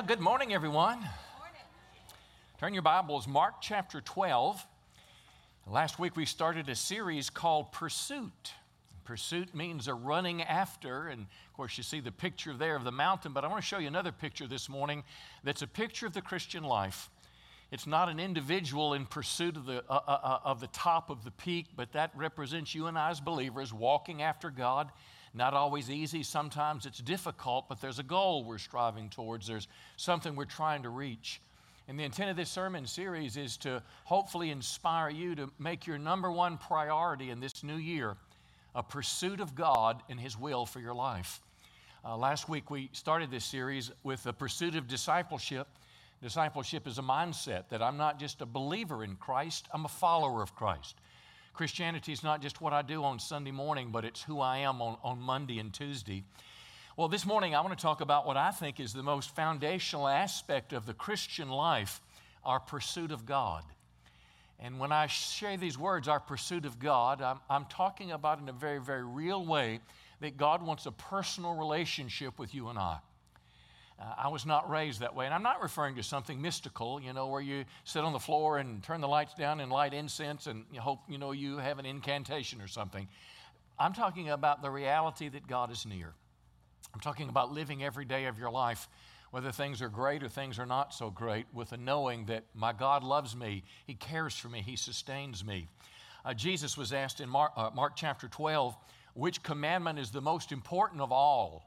Well, good morning, everyone. Morning. Turn your Bibles, Mark chapter 12. Last week we started a series called Pursuit. Pursuit means a running after, and of course, you see the picture there of the mountain, but I want to show you another picture this morning that's a picture of the Christian life. It's not an individual in pursuit of the, uh, uh, uh of the top of the peak, but that represents you and I as believers walking after God not always easy, sometimes it's difficult, but there's a goal we're striving towards. There's something we're trying to reach. And the intent of this sermon series is to hopefully inspire you to make your number one priority in this new year a pursuit of God and His will for your life. Uh, last week we started this series with the pursuit of discipleship. Discipleship is a mindset that I'm not just a believer in Christ, I'm a follower of Christ. Christianity is not just what I do on Sunday morning, but it's who I am on, on Monday and Tuesday. Well, this morning I want to talk about what I think is the most foundational aspect of the Christian life our pursuit of God. And when I share these words, our pursuit of God, I'm, I'm talking about in a very, very real way that God wants a personal relationship with you and I. Uh, I was not raised that way. And I'm not referring to something mystical, you know, where you sit on the floor and turn the lights down and light incense and you hope, you know, you have an incantation or something. I'm talking about the reality that God is near. I'm talking about living every day of your life, whether things are great or things are not so great, with a knowing that my God loves me, He cares for me, He sustains me. Uh, Jesus was asked in Mark, uh, Mark chapter 12, which commandment is the most important of all?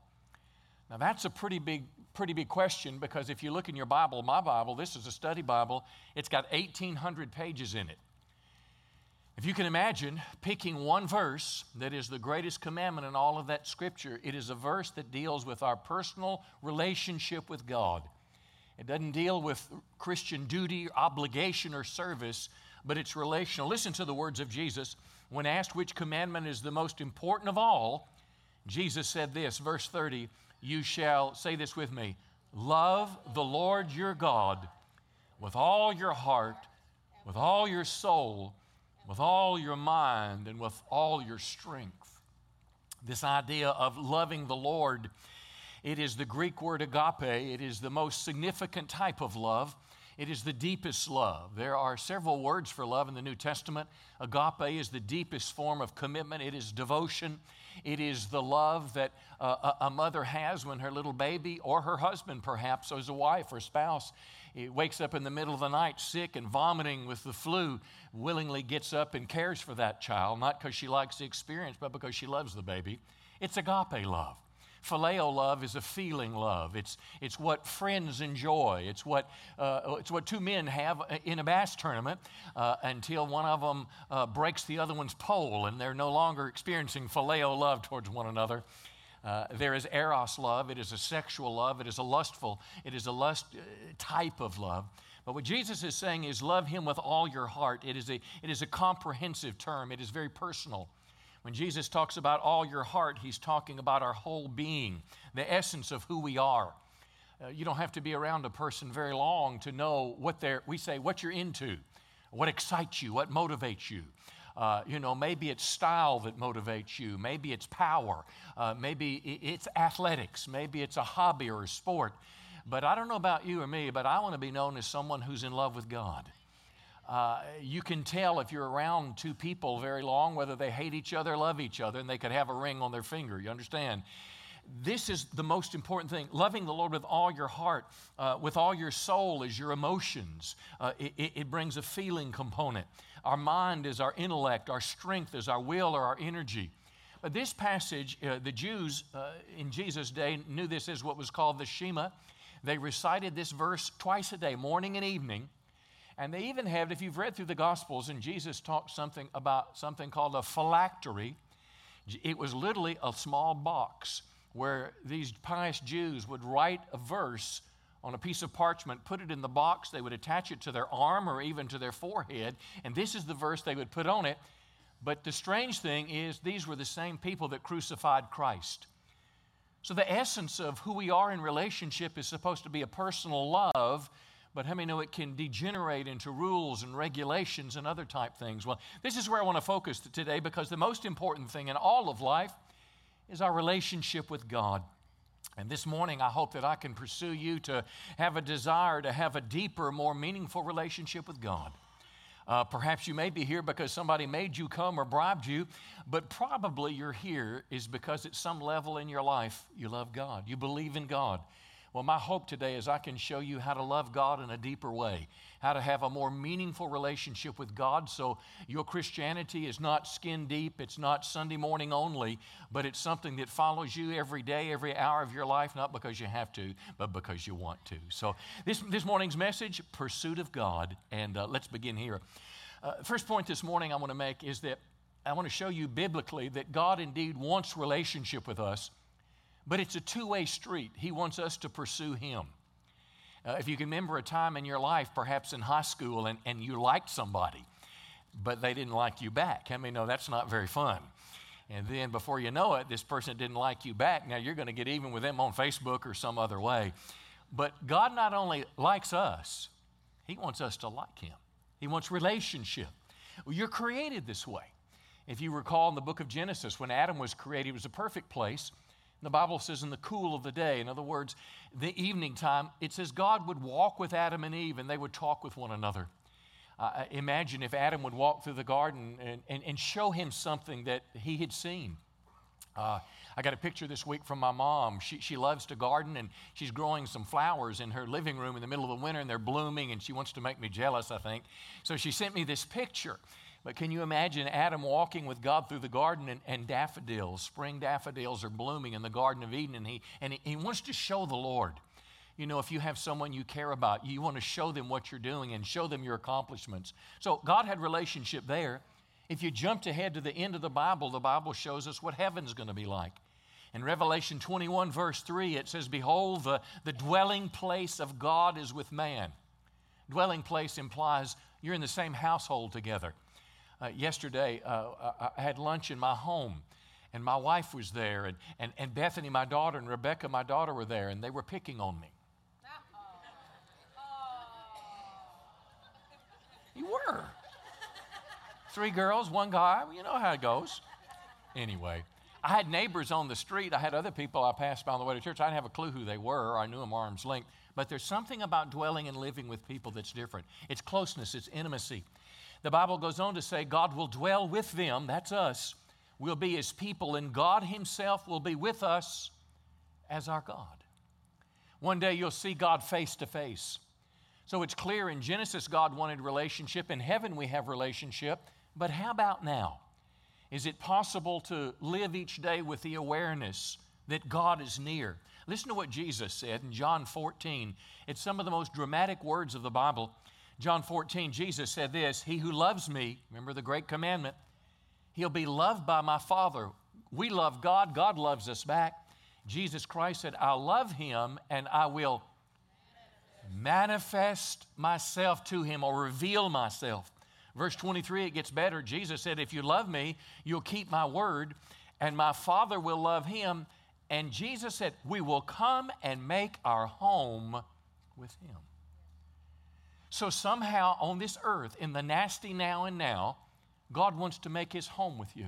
Now, that's a pretty big pretty big question because if you look in your Bible, my Bible, this is a study Bible, it's got 1,800 pages in it. If you can imagine picking one verse that is the greatest commandment in all of that scripture, it is a verse that deals with our personal relationship with God. It doesn't deal with Christian duty, obligation, or service, but it's relational. Listen to the words of Jesus. When asked which commandment is the most important of all, Jesus said this, verse 30 you shall, say this with me, love the Lord your God with all your heart, with all your soul, with all your mind, and with all your strength. This idea of loving the Lord, it is the Greek word agape. It is the most significant type of love. It is the deepest love. There are several words for love in the New Testament. Agape is the deepest form of commitment, it is devotion. It is the love that uh, a mother has when her little baby, or her husband perhaps, as a wife or spouse, wakes up in the middle of the night sick and vomiting with the flu, willingly gets up and cares for that child, not because she likes the experience, but because she loves the baby. It's agape love. Phileo love is a feeling love. It's, it's what friends enjoy. It's what, uh, it's what two men have in a bass tournament uh, until one of them uh, breaks the other one's pole and they're no longer experiencing phileo love towards one another. Uh, there is eros love. It is a sexual love. It is a lustful. It is a lust uh, type of love. But what Jesus is saying is love him with all your heart. It is a, it is a comprehensive term. It is very personal. When Jesus talks about all your heart, he's talking about our whole being, the essence of who we are. Uh, you don't have to be around a person very long to know what they're, we say, what you're into, what excites you, what motivates you. Uh, you know, maybe it's style that motivates you. Maybe it's power. Uh, maybe it's athletics. Maybe it's a hobby or a sport. But I don't know about you or me, but I want to be known as someone who's in love with God. Uh, you can tell if you're around two people very long whether they hate each other, love each other, and they could have a ring on their finger. You understand? This is the most important thing. Loving the Lord with all your heart, uh, with all your soul, is your emotions. Uh, it, it, brings a feeling component. Our mind is our intellect, our strength is our will or our energy. But this passage, uh, the Jews uh, in Jesus' day knew this as what was called the Shema. They recited this verse twice a day, morning and evening. And they even have, if you've read through the Gospels, and Jesus talked something about something called a phylactery. It was literally a small box where these pious Jews would write a verse on a piece of parchment, put it in the box, they would attach it to their arm or even to their forehead, and this is the verse they would put on it. But the strange thing is, these were the same people that crucified Christ. So, the essence of who we are in relationship is supposed to be a personal love but how many know it can degenerate into rules and regulations and other type things? Well, this is where I want to focus today because the most important thing in all of life is our relationship with God. And this morning, I hope that I can pursue you to have a desire to have a deeper, more meaningful relationship with God. Uh, perhaps you may be here because somebody made you come or bribed you, but probably you're here is because at some level in your life you love God. You believe in God. Well, my hope today is I can show you how to love God in a deeper way, how to have a more meaningful relationship with God so your Christianity is not skin deep, it's not Sunday morning only, but it's something that follows you every day, every hour of your life, not because you have to, but because you want to. So, this, this morning's message pursuit of God, and uh, let's begin here. Uh, first point this morning I want to make is that I want to show you biblically that God indeed wants relationship with us but it's a two way street. He wants us to pursue Him. Uh, if you can remember a time in your life, perhaps in high school, and, and you liked somebody, but they didn't like you back. I mean, no, that's not very fun. And then before you know it, this person didn't like you back. Now you're going to get even with them on Facebook or some other way. But God not only likes us, He wants us to like Him. He wants relationship. Well, you're created this way. If you recall in the book of Genesis, when Adam was created, it was a perfect place the Bible says in the cool of the day, in other words, the evening time, it says God would walk with Adam and Eve and they would talk with one another. Uh, imagine if Adam would walk through the garden and, and, and show him something that he had seen. Uh, I got a picture this week from my mom. She, she loves to garden and she's growing some flowers in her living room in the middle of the winter and they're blooming and she wants to make me jealous, I think. So she sent me this picture. But can you imagine Adam walking with God through the garden and, and, daffodils, spring daffodils are blooming in the Garden of Eden, and, he, and he wants to show the Lord. You know, if you have someone you care about, you want to show them what you're doing and show them your accomplishments. So God had relationship there. If you jumped ahead to the end of the Bible, the Bible shows us what heaven's going to be like. In Revelation 21, verse 3, it says, Behold, the, the dwelling place of God is with man. Dwelling place implies you're in the same household together. Uh, yesterday, uh, I had lunch in my home, and my wife was there, and, and, and Bethany, my daughter, and Rebecca, my daughter, were there, and they were picking on me. You were. Three girls, one guy. You know how it goes. Anyway, I had neighbors on the street. I had other people I passed by on the way to church. I didn't have a clue who they were. I knew them arm's length. But there's something about dwelling and living with people that's different. It's closeness, it's intimacy. The Bible goes on to say, God will dwell with them, that's us. We'll be his people, and God himself will be with us as our God. One day you'll see God face to face. So it's clear in Genesis, God wanted relationship. In heaven, we have relationship. But how about now? Is it possible to live each day with the awareness that God is near? Listen to what Jesus said in John 14. It's some of the most dramatic words of the Bible. John 14, Jesus said this He who loves me, remember the great commandment, he'll be loved by my Father. We love God, God loves us back. Jesus Christ said, I'll love him and I will manifest myself to him or reveal myself. Verse 23, it gets better. Jesus said, If you love me, you'll keep my word, and my Father will love him. And Jesus said, We will come and make our home with him. So somehow on this earth, in the nasty now and now, God wants to make his home with you.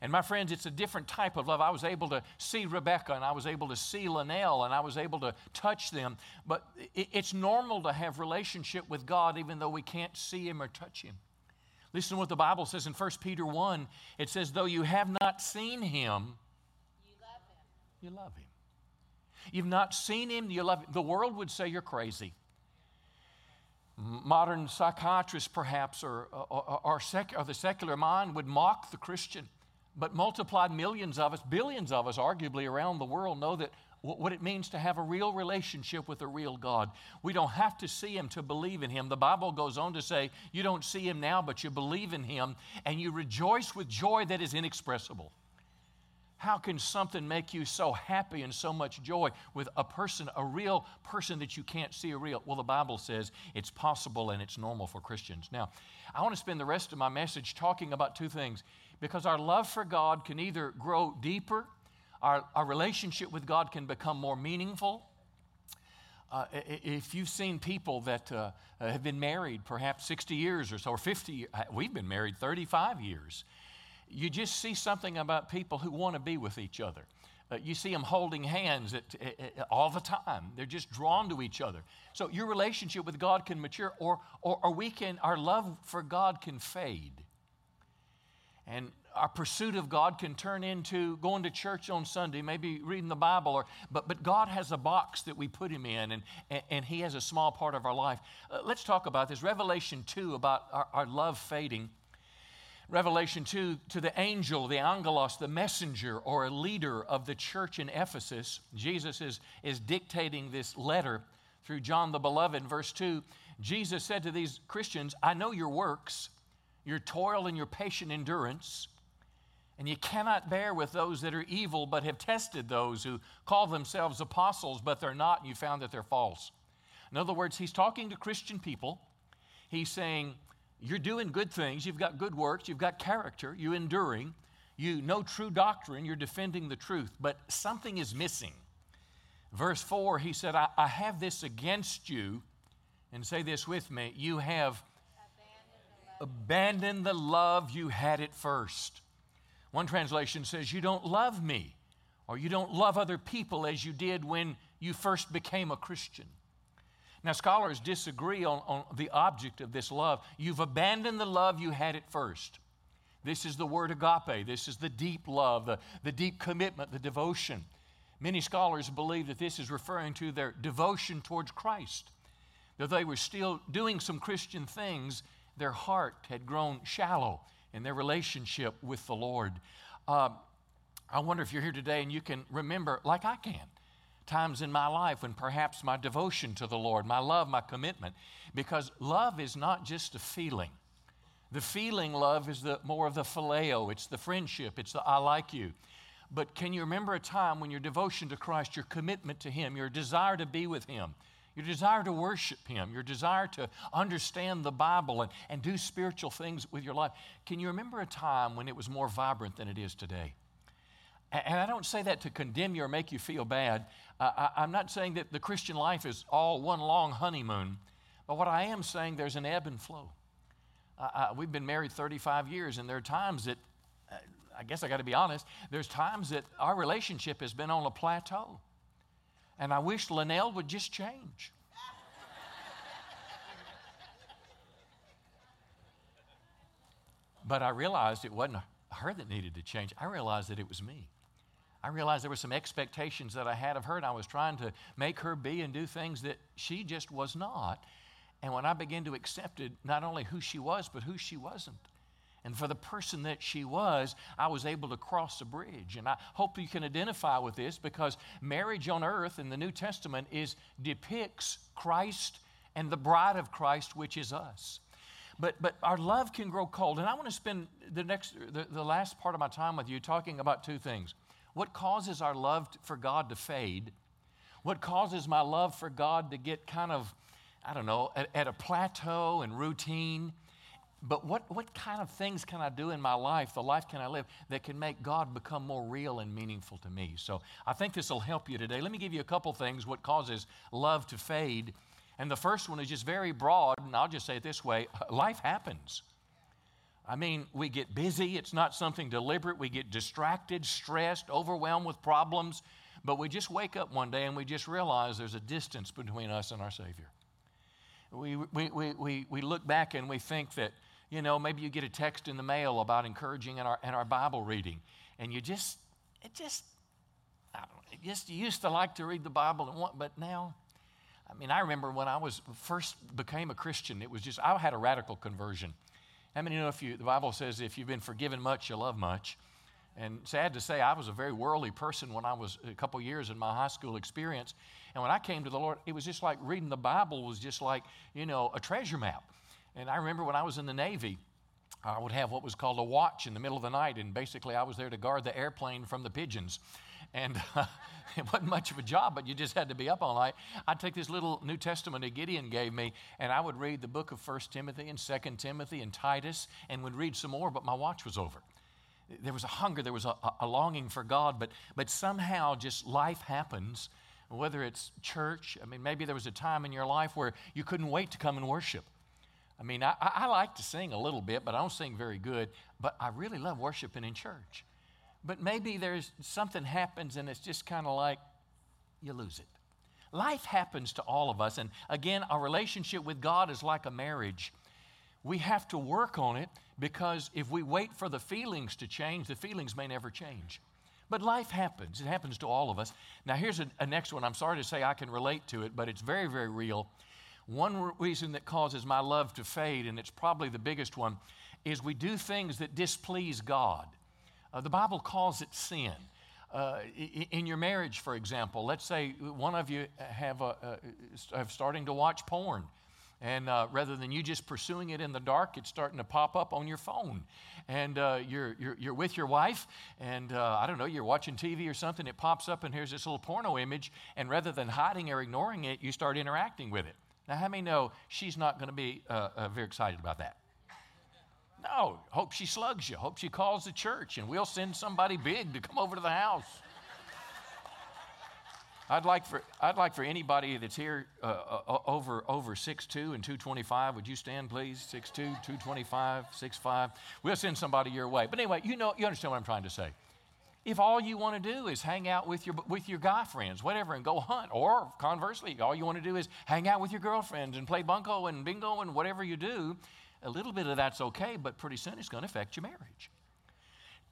And my friends, it's a different type of love. I was able to see Rebecca and I was able to see Linnell and I was able to touch them. But it's normal to have relationship with God even though we can't see him or touch him. Listen to what the Bible says in 1 Peter 1. It says, Though you have not seen him, you love him. You love him. You've not seen him, you love him. The world would say you're crazy modern psychiatrists, perhaps, or, or, or, sec, or, the secular mind would mock the Christian. But multiplied millions of us, billions of us, arguably around the world, know that what it means to have a real relationship with a real God. We don't have to see Him to believe in Him. The Bible goes on to say, You don't see Him now, but you believe in Him, and you rejoice with joy that is inexpressible. How can something make you so happy and so much joy with a person, a real person that you can't see a real? Well, the Bible says it's possible and it's normal for Christians. Now, I want to spend the rest of my message talking about two things because our love for God can either grow deeper, our, our relationship with God can become more meaningful. Uh, if you've seen people that uh, have been married perhaps 60 years or so, or 50, uh, we've been married 35 years you just see something about people who want to be with each other. Uh, you see them holding hands at, at, at, all the time. They're just drawn to each other. So your relationship with God can mature, or, or, or we can, our love for God can fade. And our pursuit of God can turn into going to church on Sunday, maybe reading the Bible, or, but, but God has a box that we put Him in, and, and, and He has a small part of our life. Uh, let's talk about this. Revelation 2 about our, our love fading. Revelation 2 to the angel, the angelos, the messenger or a leader of the church in Ephesus. Jesus is, is dictating this letter through John the Beloved. Verse 2 Jesus said to these Christians, I know your works, your toil and your patient endurance, and you cannot bear with those that are evil, but have tested those who call themselves apostles, but they're not, and you found that they're false. In other words, he's talking to Christian people. He's saying, you're doing good things, you've got good works, you've got character, you're enduring, you know true doctrine, you're defending the truth, but something is missing. Verse 4, he said, I, I have this against you, and say this with me. You have abandoned the love. You had at first. One translation says, You don't love me, or you don't love other people as you did when you first became a Christian. Now, scholars disagree on, on the object of this love. You've abandoned the love you had at first. This is the word agape. This is the deep love, the, the deep commitment, the devotion. Many scholars believe that this is referring to their devotion towards Christ. That they were still doing some Christian things, their heart had grown shallow in their relationship with the Lord. Uh, I wonder if you're here today and you can remember, like I can, times in my life when perhaps my devotion to the Lord, my love, my commitment, because love is not just a feeling. The feeling love is the more of the phileo, it's the friendship, it's the I like you. But can you remember a time when your devotion to Christ, your commitment to Him, your desire to be with Him, your desire to worship Him, your desire to understand the Bible and, and do spiritual things with your life, can you remember a time when it was more vibrant than it is today? And I don't say that to condemn you or make you feel bad. Uh, I, am not saying that the Christian life is all one long honeymoon, but what I am saying, there's an ebb and flow. Uh, we've been married 35 years, and there are times that, uh, I guess I got to be honest, there's times that our relationship has been on a plateau. And I wish Linnell would just change. but I realized it wasn't her that needed to change. I realized that it was me. I realized there were some expectations that I had of her, and I was trying to make her be and do things that she just was not. And when I began to accept it, not only who she was, but who she wasn't. And for the person that she was, I was able to cross a bridge. And I hope you can identify with this because marriage on earth in the New Testament is depicts Christ and the bride of Christ, which is us. But, but our love can grow cold. And I want to spend the next the, the last part of my time with you talking about two things. What causes our love for God to fade? What causes my love for God to get kind of, I don't know, at, at a plateau and routine? But what, what kind of things can I do in my life, the life can I live, that can make God become more real and meaningful to me? So I think this will help you today. Let me give you a couple things what causes love to fade. And the first one is just very broad, and I'll just say it this way life happens. I mean, we get busy. It's not something deliberate. We get distracted, stressed, overwhelmed with problems. But we just wake up one day and we just realize there's a distance between us and our Savior. We, we, we, we, we look back and we think that, you know, maybe you get a text in the mail about encouraging in our, in our Bible reading. And you just, it just, I don't know, just, you used to like to read the Bible, and what, but now, I mean, I remember when I was first became a Christian, it was just, I had a radical conversion. How many know if you, the Bible says if you've been forgiven much, you love much? And sad to say, I was a very worldly person when I was a couple years in my high school experience. And when I came to the Lord, it was just like reading the Bible was just like, you know, a treasure map. And I remember when I was in the Navy, I would have what was called a watch in the middle of the night. And basically, I was there to guard the airplane from the pigeons. And uh, it wasn't much of a job, but you just had to be up all night. I'd take this little New Testament that Gideon gave me, and I would read the book of First Timothy and Second Timothy and Titus, and would read some more, but my watch was over. There was a hunger, there was a, a longing for God, but, but somehow just life happens, whether it's church. I mean, maybe there was a time in your life where you couldn't wait to come and worship. I mean, I, I like to sing a little bit, but I don't sing very good, but I really love worshiping in church but maybe there's something happens and it's just kind of like you lose it. Life happens to all of us. And again, our relationship with God is like a marriage. We have to work on it because if we wait for the feelings to change, the feelings may never change. But life happens. It happens to all of us. Now, here's a, a next one. I'm sorry to say I can relate to it, but it's very, very real. One reason that causes my love to fade, and it's probably the biggest one, is we do things that displease God. Uh, the Bible calls it sin. Uh, in your marriage, for example, let's say one of you have, a, have starting to watch porn. And uh, rather than you just pursuing it in the dark, it's starting to pop up on your phone. And uh, you're, you're, you're, with your wife, and uh, I don't know, you're watching TV or something, it pops up, and here's this little porno image. And rather than hiding or ignoring it, you start interacting with it. Now, how many know she's not going to be uh, uh, very excited about that? No, hope she slugs you. Hope she calls the church, and we'll send somebody big to come over to the house. I'd like for, I'd like for anybody that's here uh, uh, over, over 6'2 and 225, would you stand, please? 6'2, 225, 6'5. We'll send somebody your way. But anyway, you know, you understand what I'm trying to say. If all you want to do is hang out with your, with your guy friends, whatever, and go hunt, or conversely, all you want to do is hang out with your girlfriends and play bunco and bingo and whatever you do, a little bit of that's okay, but pretty soon it's going to affect your marriage.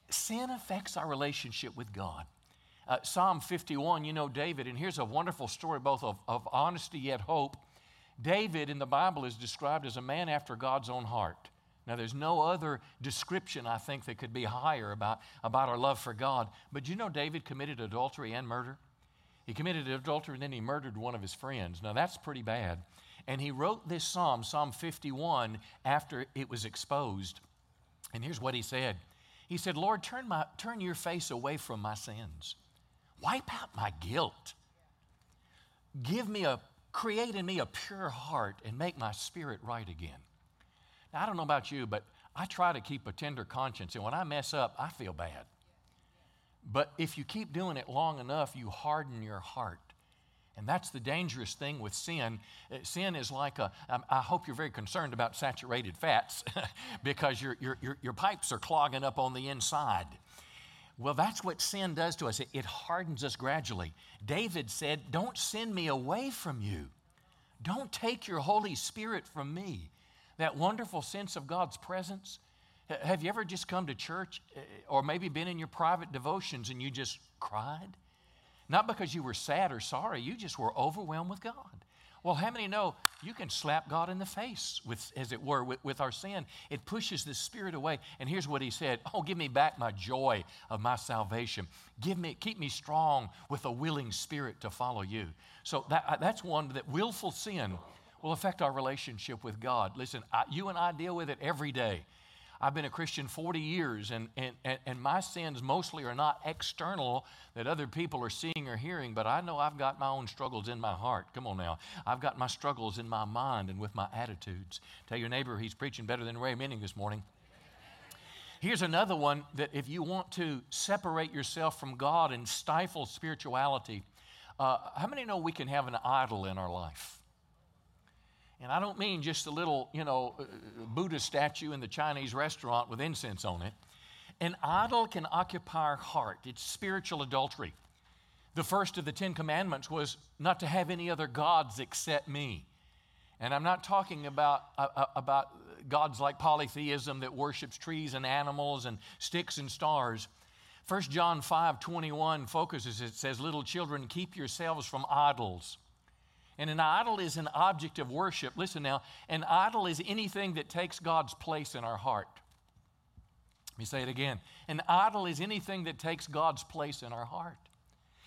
Sin affects our relationship with God. Uh, Psalm 51, you know David, and here's a wonderful story both of, of honesty yet hope. David in the Bible is described as a man after God's own heart. Now, there's no other description I think that could be higher about, about our love for God. But you know, David committed adultery and murder. He committed adultery and then he murdered one of his friends. Now, that's pretty bad. And he wrote this psalm, Psalm 51, after it was exposed. And here's what he said He said, Lord, turn, my, turn your face away from my sins, wipe out my guilt. Give me a, create in me a pure heart and make my spirit right again. Now, I don't know about you, but I try to keep a tender conscience. And when I mess up, I feel bad. But if you keep doing it long enough, you harden your heart. And that's the dangerous thing with sin. Uh, sin is like a, I hope you're very concerned about saturated fats because your, your, your, your, pipes are clogging up on the inside. Well, that's what sin does to us. It, it hardens us gradually. David said, Don't send me away from you. Don't take your Holy Spirit from me. That wonderful sense of God's presence. Have you ever just come to church uh, or maybe been in your private devotions and you just cried? Not because you were sad or sorry, you just were overwhelmed with God. Well, how many know you can slap God in the face, with, as it were, with, with our sin? It pushes the Spirit away. And here's what He said Oh, give me back my joy of my salvation. Give me, keep me strong with a willing spirit to follow you. So that, uh, that's one that willful sin will affect our relationship with God. Listen, I, you and I deal with it every day. I've been a Christian 40 years, and, and, and my sins mostly are not external that other people are seeing or hearing, but I know I've got my own struggles in my heart. Come on now. I've got my struggles in my mind and with my attitudes. Tell your neighbor he's preaching better than Ray Minning this morning. Here's another one that if you want to separate yourself from God and stifle spirituality, uh, how many know we can have an idol in our life? And I don't mean just a little, you know, uh, Buddha statue in the Chinese restaurant with incense on it. An idol can occupy our heart. It's spiritual adultery. The first of the Ten Commandments was not to have any other gods except me. And I'm not talking about, uh, uh about gods like polytheism that worships trees and animals and sticks and stars. 1 John 5 21 focuses, it says, Little children, keep yourselves from idols. And an idol is an object of worship. Listen now, an idol is anything that takes God's place in our heart. Let me say it again. An idol is anything that takes God's place in our heart.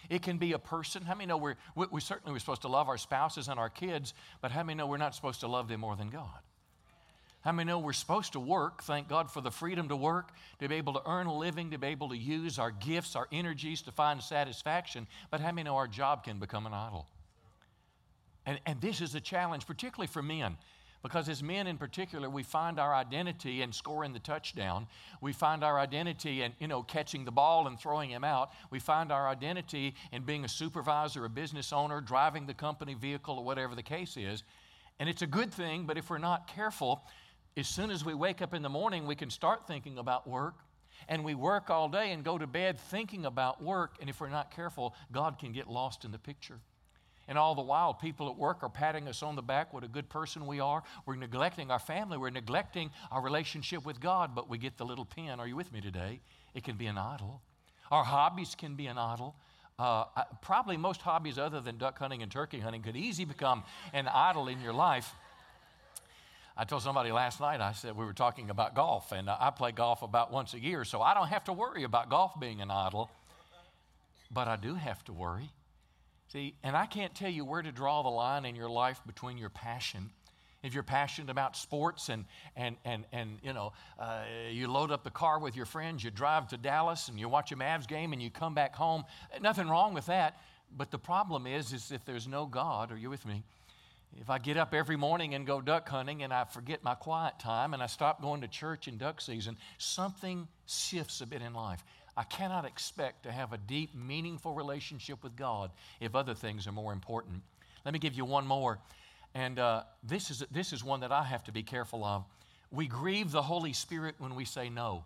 It can be a person. How many know we're, we, we certainly we're supposed to love our spouses and our kids, but how many know we're not supposed to love them more than God? How many know we're supposed to work? Thank God for the freedom to work, to be able to earn a living, to be able to use our gifts, our energies to find satisfaction. But how many know our job can become an idol? And, and this is a challenge, particularly for men. Because as men in particular, we find our identity in scoring the touchdown. We find our identity in, you know, catching the ball and throwing him out. We find our identity in being a supervisor, a business owner, driving the company vehicle, or whatever the case is. And it's a good thing, but if we're not careful, as soon as we wake up in the morning, we can start thinking about work. And we work all day and go to bed thinking about work, and if we're not careful, God can get lost in the picture. And all the while, people at work are patting us on the back, what a good person we are. We're neglecting our family, we're neglecting our relationship with God, but we get the little pin. Are you with me today? It can be an idol. Our hobbies can be an idol. Uh, probably most hobbies other than duck hunting and turkey hunting could easily become an idol in your life. I told somebody last night, I said we were talking about golf, and I play golf about once a year, so I don't have to worry about golf being an idol. But I do have to worry See, and I can't tell you where to draw the line in your life between your passion. If you're passionate about sports and, and, and, and you know, uh, you load up the car with your friends, you drive to Dallas and you watch a Mavs game and you come back home, nothing wrong with that. But the problem is, is if there's no God, are you with me? If I get up every morning and go duck hunting and I forget my quiet time and I stop going to church in duck season, something shifts a bit in life. I cannot expect to have a deep, meaningful relationship with God if other things are more important. Let me give you one more. And uh, this, is, this is one that I have to be careful of. We grieve the Holy Spirit when we say no.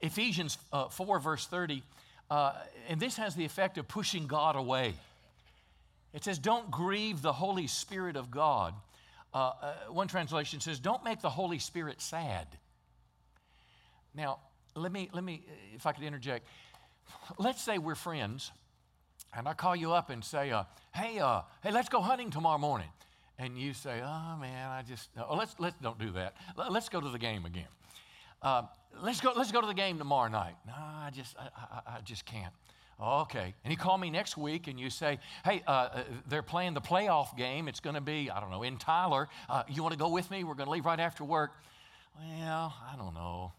Ephesians uh, 4, verse 30, uh, and this has the effect of pushing God away. It says, Don't grieve the Holy Spirit of God. Uh, uh, one translation says, Don't make the Holy Spirit sad. Now, let me, let me, if I could interject. Let's say we're friends, and I call you up and say, uh, hey, uh, hey, let's go hunting tomorrow morning. And you say, oh man, I just, oh, let's, let's don't do that. Let's go to the game again. Uh, let's, go, let's go to the game tomorrow night. No, I just, I, I, I just can't. Okay. And you call me next week and you say, hey, uh, uh they're playing the playoff game. It's going to be, I don't know, in Tyler. Uh, you want to go with me? We're going to leave right after work. Well, I don't know.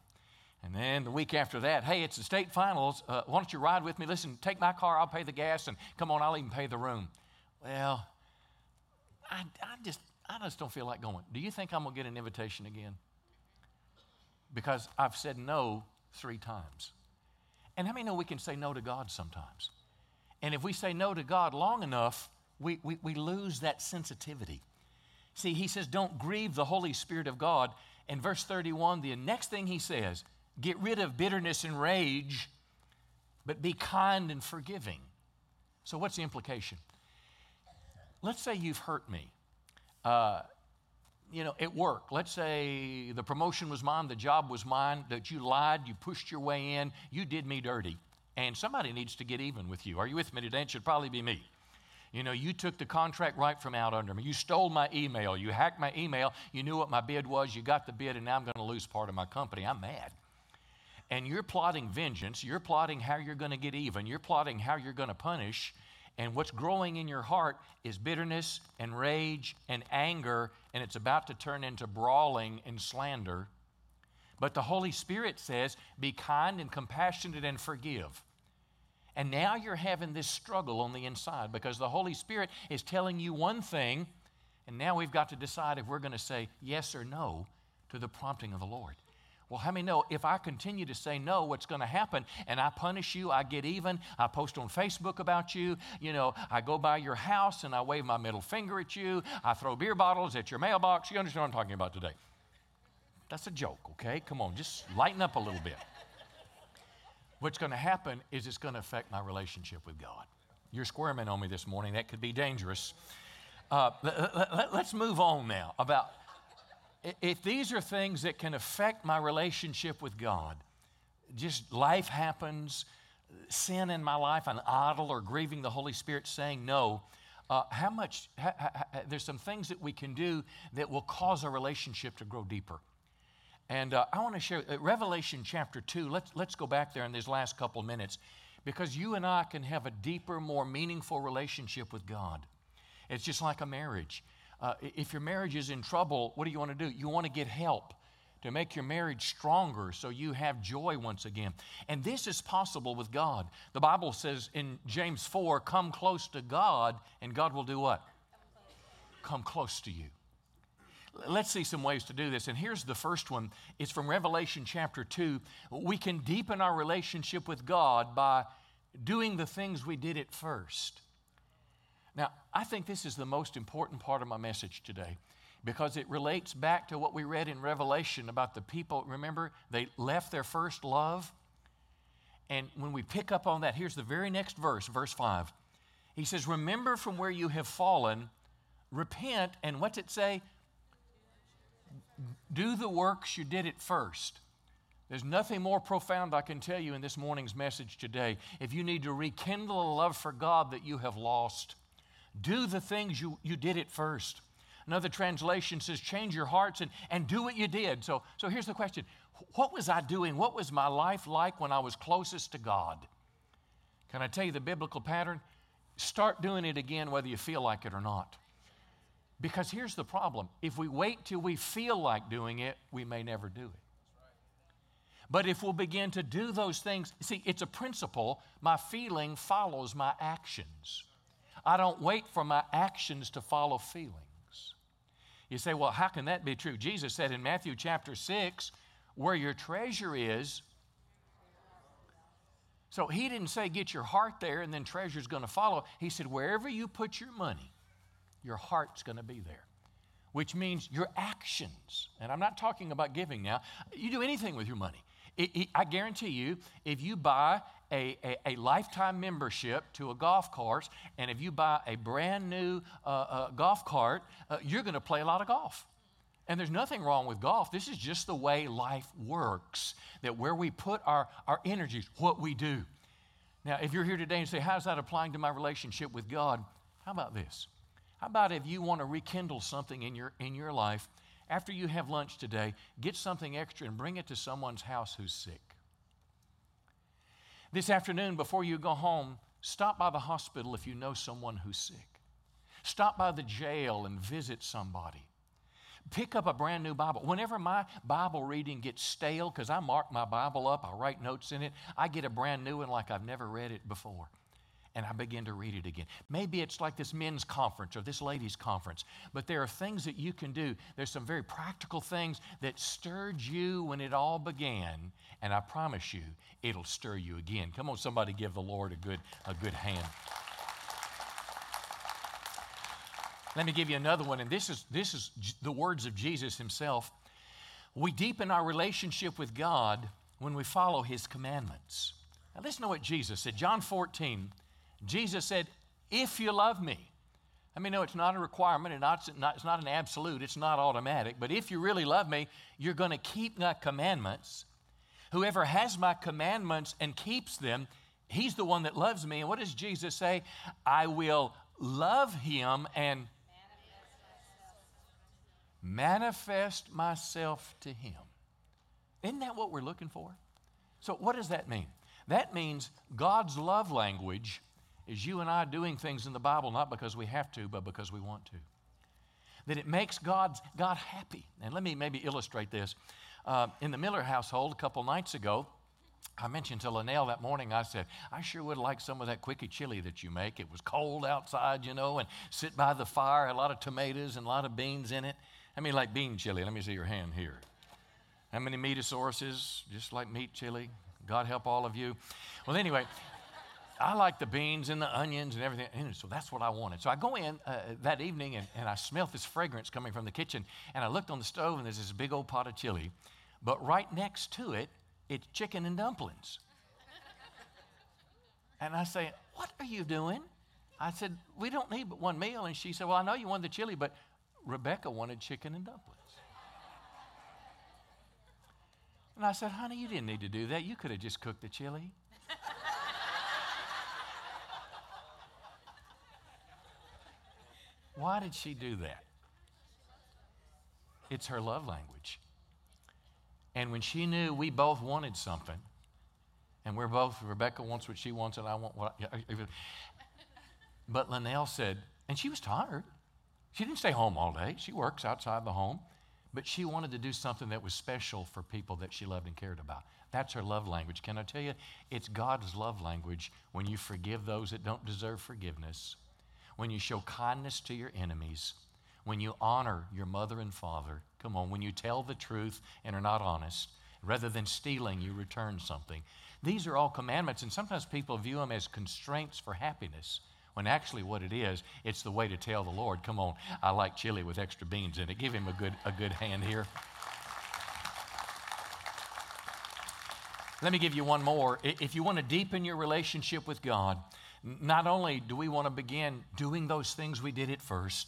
And then the week after that, hey, it's the state finals. Uh, why don't you ride with me? Listen, take my car, I'll pay the gas, and come on, I'll even pay the room. Well, I, I just, I just don't feel like going. Do you think I'm going to get an invitation again? Because I've said no three times. And how many know we can say no to God sometimes? And if we say no to God long enough, we, we, we lose that sensitivity. See, he says, don't grieve the Holy Spirit of God. And verse 31, the next thing he says, Get rid of bitterness and rage, but be kind and forgiving. So, what's the implication? Let's say you've hurt me. Uh, you know, at work, let's say the promotion was mine, the job was mine, that you lied, you pushed your way in, you did me dirty. And somebody needs to get even with you. Are you with me today? It should probably be me. You know, you took the contract right from out under me. You stole my email. You hacked my email. You knew what my bid was. You got the bid, and now I'm going to lose part of my company. I'm mad and you're plotting vengeance, you're plotting how you're going to get even, you're plotting how you're going to punish, and what's growing in your heart is bitterness and rage and anger, and it's about to turn into brawling and slander. But the Holy Spirit says, Be kind and compassionate and forgive. And now you're having this struggle on the inside because the Holy Spirit is telling you one thing, and now we've got to decide if we're going to say yes or no to the prompting of the Lord. Well, how many know if I continue to say no, what's going to happen? And I punish you, I get even, I post on Facebook about you, you know, I go by your house and I wave my middle finger at you, I throw beer bottles at your mailbox. You understand what I'm talking about today? That's a joke, okay? Come on, just lighten up a little bit. What's going to happen is it's going to affect my relationship with God. You're squirming on me this morning. That could be dangerous. Uh, let, us let, move on now about if these are things that can affect my relationship with God, just life happens, sin in my life, an idol or grieving the Holy Spirit, saying no, uh, how much, ha, ha, there's some things that we can do that will cause a relationship to grow deeper. And uh, I want to share uh, Revelation chapter 2. Let's, let's go back there in these last couple minutes because you and I can have a deeper, more meaningful relationship with God. It's just like a marriage. Uh, if your marriage is in trouble, what do you want to do? You want to get help to make your marriage stronger so you have joy once again. And this is possible with God. The Bible says in James 4 come close to God, and God will do what? Come close to you. Let's see some ways to do this. And here's the first one it's from Revelation chapter 2. We can deepen our relationship with God by doing the things we did at first. Now, I think this is the most important part of my message today. because it relates back to what we read in Revelation about the people. Remember, they left their first love. And when we pick up on that, here's the very next verse, verse 5. He says, Remember from where you have fallen, repent, and what's it say? Do the works you did at first. There's nothing more profound I can tell you in this morning's message today. If you need to rekindle a love for God that you have lost, do the things you, you did at first. Another translation says, change your hearts and, and do what you did. So, so here's the question What was I doing? What was my life like when I was closest to God? Can I tell you the biblical pattern? Start doing it again whether you feel like it or not. Because here's the problem if we wait till we feel like doing it, we may never do it. But if we'll begin to do those things, see, it's a principle. My feeling follows my actions. I don't wait for my actions to follow feelings. You say, well, how can that be true? Jesus said in Matthew chapter 6, where your treasure is. So he didn't say get your heart there and then treasure's going to follow. He said, wherever you put your money, your heart's going to be there which means your actions. And I'm not talking about giving now. You do anything with your money. I guarantee you, if you buy a, a, a, lifetime membership to a golf course, and if you buy a brand new uh, uh, golf cart, uh, you're going to play a lot of golf. And there's nothing wrong with golf. This is just the way life works, that where we put our, our energies, what we do. Now, if you're here today and say, How's that applying to my relationship with God? How about this? How about if you want to rekindle something in your, in your life after you have lunch today, get something extra and bring it to someone's house who's sick. This afternoon, before you go home, stop by the hospital if you know someone who's sick. Stop by the jail and visit somebody. Pick up a brand new Bible. Whenever my Bible reading gets stale, because I mark my Bible up, I write notes in it, I get a brand new one like I've never read it before and I begin to read it again. Maybe it's like this men's conference or this ladies' conference, but there are things that you can do. There's some very practical things that stirred you when it all began, and I promise you, it'll stir you again. Come on, somebody give the Lord a good, a good hand. Let me give you another one, and this is, this is the words of Jesus himself. We deepen our relationship with God when we follow his commandments. Now, listen to what Jesus said. John 14, Jesus said, If you love me, I mean, no, it's not a requirement, not, it's not an absolute, it's not automatic, but if you really love me, you're going to keep my commandments. Whoever has my commandments and keeps them, he's the one that loves me. And what does Jesus say? I will love him and manifest myself to him. Isn't that what we're looking for? So, what does that mean? That means God's love language is you and I doing things in the Bible not because we have to, but because we want to. That it makes God, God happy. And let me maybe illustrate this. Uh, in the Miller household, a couple nights ago, I mentioned to Linnell that morning, I said, I sure would like some of that quickie chili that you make. It was cold outside, you know, and sit by the fire, a lot of tomatoes and a lot of beans in it. I mean, like bean chili. Let me see your hand here. How many metasauruses? Just like meat chili. God help all of you. Well, anyway, I like the beans and the onions and everything. And so that's what I wanted. So I go in uh, that evening and, and I smelled this fragrance coming from the kitchen. And I looked on the stove and there's this big old pot of chili. But right next to it, it's chicken and dumplings. and I say, What are you doing? I said, We don't need but one meal. And she said, Well, I know you wanted the chili, but Rebecca wanted chicken and dumplings. And I said, Honey, you didn't need to do that. You could have just cooked the chili. Why did she do that? It's her love language. And when she knew we both wanted something, and we're both, Rebecca wants what she wants, and I want what. I, but Linnell said, and she was tired. She didn't stay home all day. She works outside the home. But she wanted to do something that was special for people that she loved and cared about. That's her love language. Can I tell you? It's God's love language when you forgive those that don't deserve forgiveness when you show kindness to your enemies, when you honor your mother and father, come on, when you tell the truth and are not honest, rather than stealing, you return something. These are all commandments, and sometimes people view them as constraints for happiness. when actually what it is, it's the way to tell the Lord, come on, I like chili with extra beans in it. Give him a good, a good hand here. Let me give you one more. If you want to deepen your relationship with God, not only do we want to begin doing those things we did at first,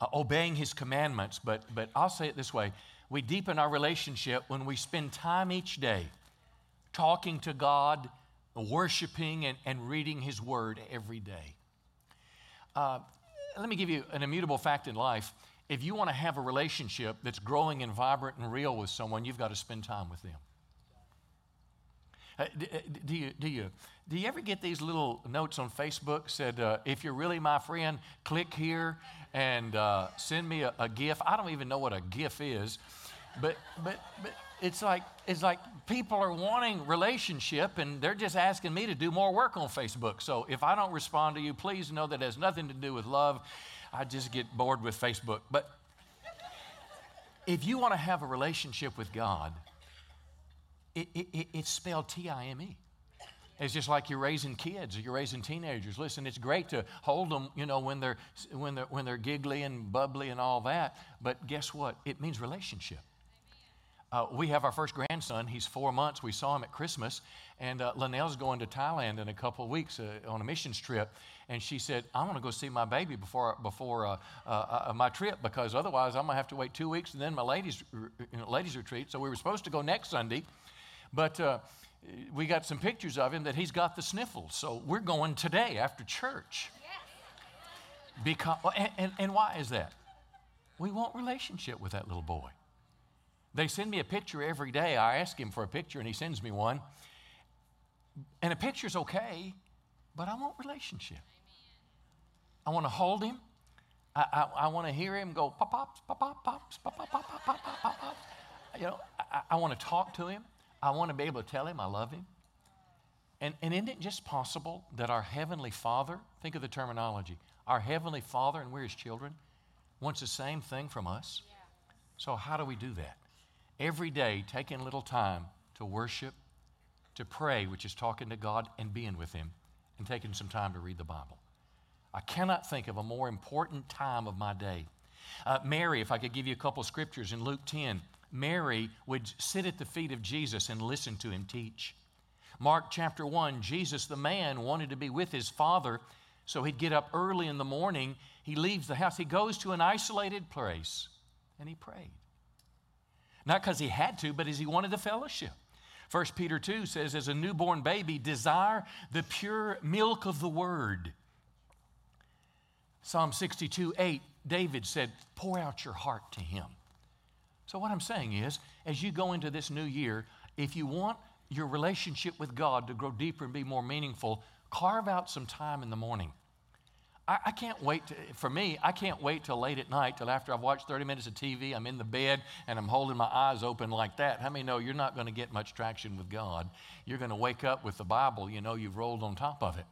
uh, obeying His commandments, but, but I'll say it this way we deepen our relationship when we spend time each day talking to God, worshiping, and, and reading His Word every day. Uh, let me give you an immutable fact in life. If you want to have a relationship that's growing and vibrant and real with someone, you've got to spend time with them. Uh, do, uh, do, you, do, you, do you ever get these little notes on Facebook said, uh, if you're really my friend, click here and uh, send me a, a GIF? I don't even know what a GIF is, but, but, but it's, like, it's like people are wanting relationship and they're just asking me to do more work on Facebook. So if I don't respond to you, please know that has nothing to do with love. I just get bored with Facebook. But if you want to have a relationship with God, it, it, it's spelled T I M E. It's just like you're raising kids or you're raising teenagers. Listen, it's great to hold them, you know, when they're, when they're, when they're giggly and bubbly and all that. But guess what? It means relationship. Uh, we have our first grandson. He's four months. We saw him at Christmas. And uh, Linnell's going to Thailand in a couple of weeks uh, on a missions trip. And she said, I want to go see my baby before, before uh, uh, uh, my trip because otherwise I'm going to have to wait two weeks and then my ladies, you know, ladies retreat. So we were supposed to go next Sunday. But uh, we got some pictures of him that he's got the sniffles. So we're going today after church. Because, and, and, and why is that? We want relationship with that little boy. They send me a picture every day. I ask him for a picture and he sends me one. And a picture's okay, but I want relationship. I want to hold him. I, I, I want to hear him go pop pops, pop pop pops, pop pop pop pop pop pop pop. pop. You know, I, I want to talk to him. I want to be able to tell him I love him. And, and isn't it just possible that our Heavenly Father, think of the terminology, our Heavenly Father, and we're His children, wants the same thing from us? Yeah. So, how do we do that? Every day, taking a little time to worship, to pray, which is talking to God and being with Him, and taking some time to read the Bible. I cannot think of a more important time of my day. Uh, Mary, if I could give you a couple scriptures in Luke 10, Mary would sit at the feet of Jesus and listen to him teach. Mark chapter 1, Jesus, the man, wanted to be with his father, so he'd get up early in the morning. He leaves the house, he goes to an isolated place, and he prayed. Not because he had to, but as he wanted the fellowship. 1 Peter 2 says, As a newborn baby, desire the pure milk of the word. Psalm 62 8, David said, Pour out your heart to him. So, what I'm saying is, as you go into this new year, if you want your relationship with God to grow deeper and be more meaningful, carve out some time in the morning. I, I can't wait, to, for me, I can't wait till late at night, till after I've watched 30 minutes of TV, I'm in the bed and I'm holding my eyes open like that. How many know you're not going to get much traction with God? You're going to wake up with the Bible, you know, you've rolled on top of it.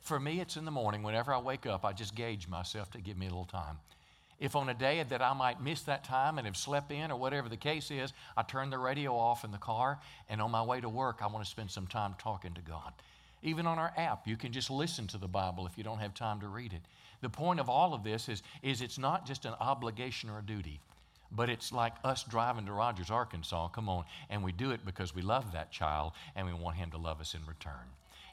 For me, it's in the morning. Whenever I wake up, I just gauge myself to give me a little time. If on a day that I might miss that time and have slept in or whatever the case is, I turn the radio off in the car, and on my way to work, I want to spend some time talking to God. Even on our app, you can just listen to the Bible if you don't have time to read it. The point of all of this is, is it's not just an obligation or a duty, but it's like us driving to Rogers, Arkansas, come on, and we do it because we love that child and we want him to love us in return.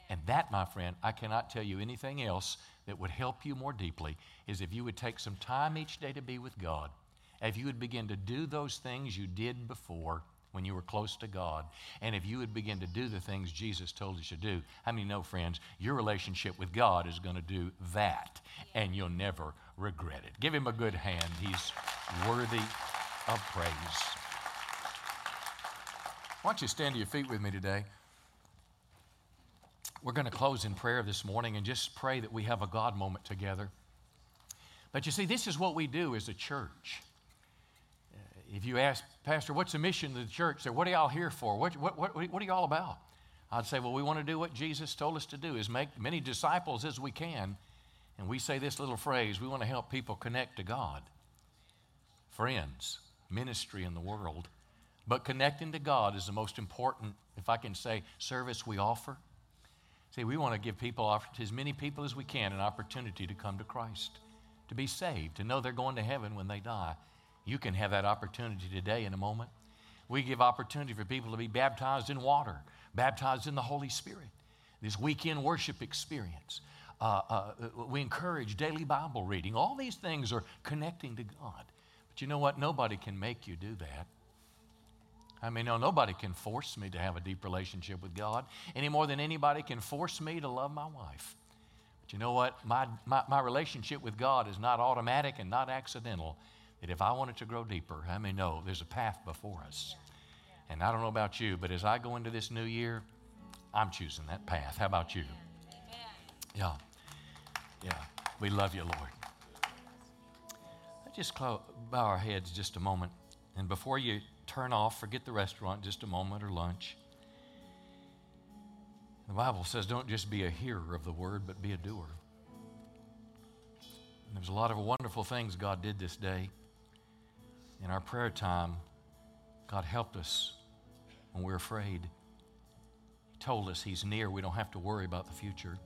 And that, my friend, I cannot tell you anything else that would help you more deeply is if you would take some time each day to be with God. If you would begin to do those things you did before when you were close to God, and if you would begin to do the things Jesus told you to do, how many know, friends, your relationship with God is going to do that, and you'll never regret it. Give him a good hand. He's worthy of praise. Why don't you stand to your feet with me today? We're going to close in prayer this morning and just pray that we have a God moment together. But you see, this is what we do as a church. Uh, if you ask, Pastor, what's the mission of the church? Say, what are y'all here for? What, what, what, what are y'all about? I'd say, well, we want to do what Jesus told us to do, is make many disciples as we can. And we say this little phrase, we want to help people connect to God. Friends, ministry in the world. But connecting to God is the most important, if I can say, service we offer. See, we want to give people, as many people as we can, an opportunity to come to Christ, to be saved, to know they're going to heaven when they die. You can have that opportunity today in a moment. We give opportunity for people to be baptized in water, baptized in the Holy Spirit. This weekend worship experience. Uh, uh, we encourage daily Bible reading. All these things are connecting to God. But you know what? Nobody can make you do that. I mean, no, nobody can force me to have a deep relationship with God any more than anybody can force me to love my wife. But you know what? My, my, my relationship with God is not automatic and not accidental. That if I want it to grow deeper, I mean, no, there's a path before us. And I don't know about you, but as I go into this new year, I'm choosing that path. How about you? Yeah. Yeah. We love you, Lord. Let's just bow our heads just a moment. And before you turn off, forget the restaurant just a moment or lunch. The Bible says don't just be a hearer of the word, but be a doer. And there's a lot of wonderful things God did this day. In our prayer time, God helped us when we're afraid. He told us He's near. We don't have to worry about the future.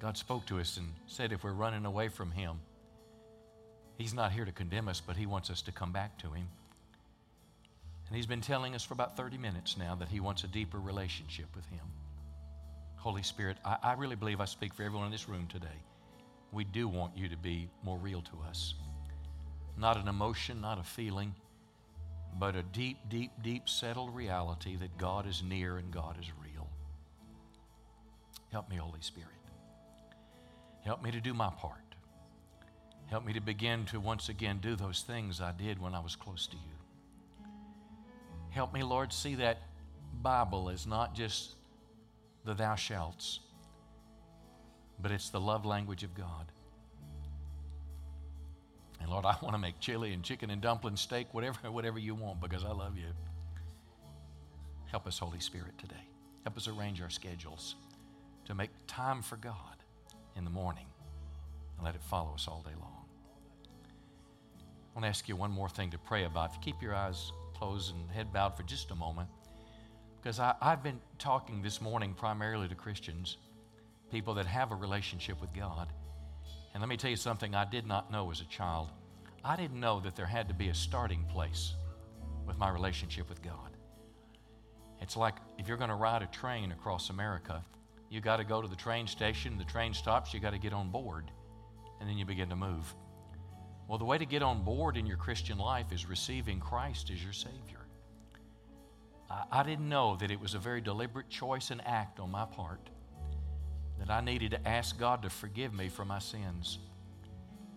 God spoke to us and said if we're running away from Him, He's not here to condemn us, but He wants us to come back to Him. And He's been telling us for about 30 minutes now that He wants a deeper relationship with Him. Holy Spirit, I, I really believe I speak for everyone in this room today. We do want you to be more real to us. Not an emotion, not a feeling, but a deep, deep, deep settled reality that God is near and God is real. Help me, Holy Spirit. Help me to do my part. Help me to begin to once again do those things I did when I was close to you. Help me, Lord, see that Bible is not just the thou shalts, but it's the love language of God. And Lord, I want to make chili and chicken and dumpling, steak, whatever, whatever you want, because I love you. Help us, Holy Spirit, today. Help us arrange our schedules to make time for God in the morning and let it follow us all day long. I want to ask you one more thing to pray about. If you keep your eyes closed and head bowed for just a moment, because I, have been talking this morning primarily to Christians, people that have a relationship with God. And let me tell you something I did not know as a child. I didn't know that there had to be a starting place with my relationship with God. It's like if you're going to ride a train across America, you got to go to the train station, the train stops, you got to get on board, and then you begin to move. Well, the way to get on board in your Christian life is receiving Christ as your Savior. I, I didn't know that it was a very deliberate choice and act on my part that I needed to ask God to forgive me for my sins,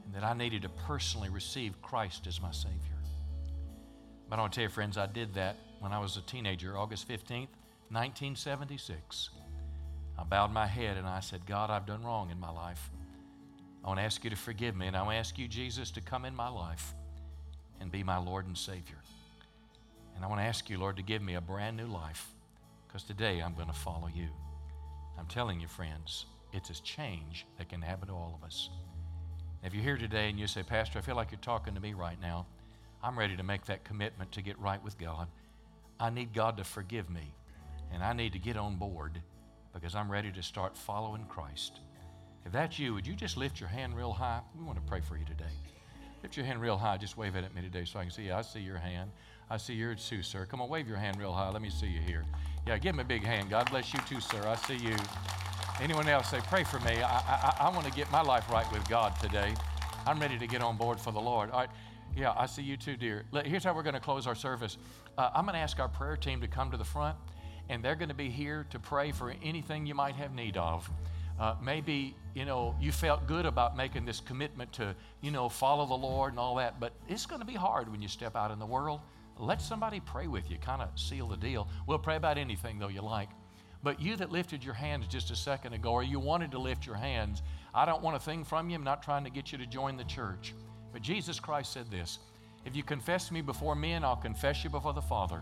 and that I needed to personally receive Christ as my Savior. But I want to tell you, friends, I did that when I was a teenager, August 15th, 1976. I bowed my head and I said, God, I've done wrong in my life. I want to ask you to forgive me, and I want to ask you, Jesus, to come in my life and be my Lord and Savior. And I want to ask you, Lord, to give me a brand new life because today I'm going to follow you. I'm telling you, friends, it's a change that can happen to all of us. If you're here today and you say, Pastor, I feel like you're talking to me right now, I'm ready to make that commitment to get right with God. I need God to forgive me, and I need to get on board because I'm ready to start following Christ. If that's you, would you just lift your hand real high? We want to pray for you today. Lift your hand real high. Just wave it at me today so I can see you. I see your hand. I see yours too, sir. Come on, wave your hand real high. Let me see you here. Yeah, give him a big hand. God bless you too, sir. I see you. Anyone else say, pray for me. I, I, I want to get my life right with God today. I'm ready to get on board for the Lord. All right. Yeah, I see you too, dear. Here's how we're going to close our service. Uh, I'm going to ask our prayer team to come to the front, and they're going to be here to pray for anything you might have need of. Uh, maybe you know you felt good about making this commitment to you know follow the Lord and all that, but it's going to be hard when you step out in the world. Let somebody pray with you, kind of seal the deal. We'll pray about anything, though, you like. But you that lifted your hands just a second ago, or you wanted to lift your hands, I don't want a thing from you. I'm not trying to get you to join the church. But Jesus Christ said this If you confess me before men, I'll confess you before the Father.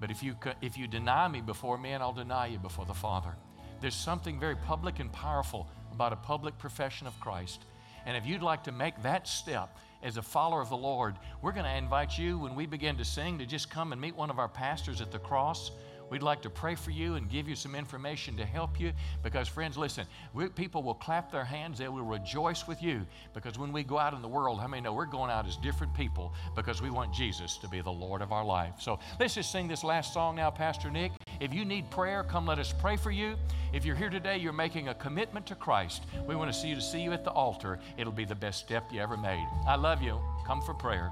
But if you, if you deny me before men, I'll deny you before the Father. There's something very public and powerful about a public profession of Christ. And if you'd like to make that step, as a follower of the Lord, we're going to invite you when we begin to sing to just come and meet one of our pastors at the cross. We'd like to pray for you and give you some information to help you because, friends, listen, we, people will clap their hands, they will rejoice with you because when we go out in the world, how many know we're going out as different people because we want Jesus to be the Lord of our life? So let's just sing this last song now, Pastor Nick. If you need prayer, come let us pray for you. If you're here today, you're making a commitment to Christ. We want to see you to see you at the altar. It'll be the best step you ever made. I love you. Come for prayer.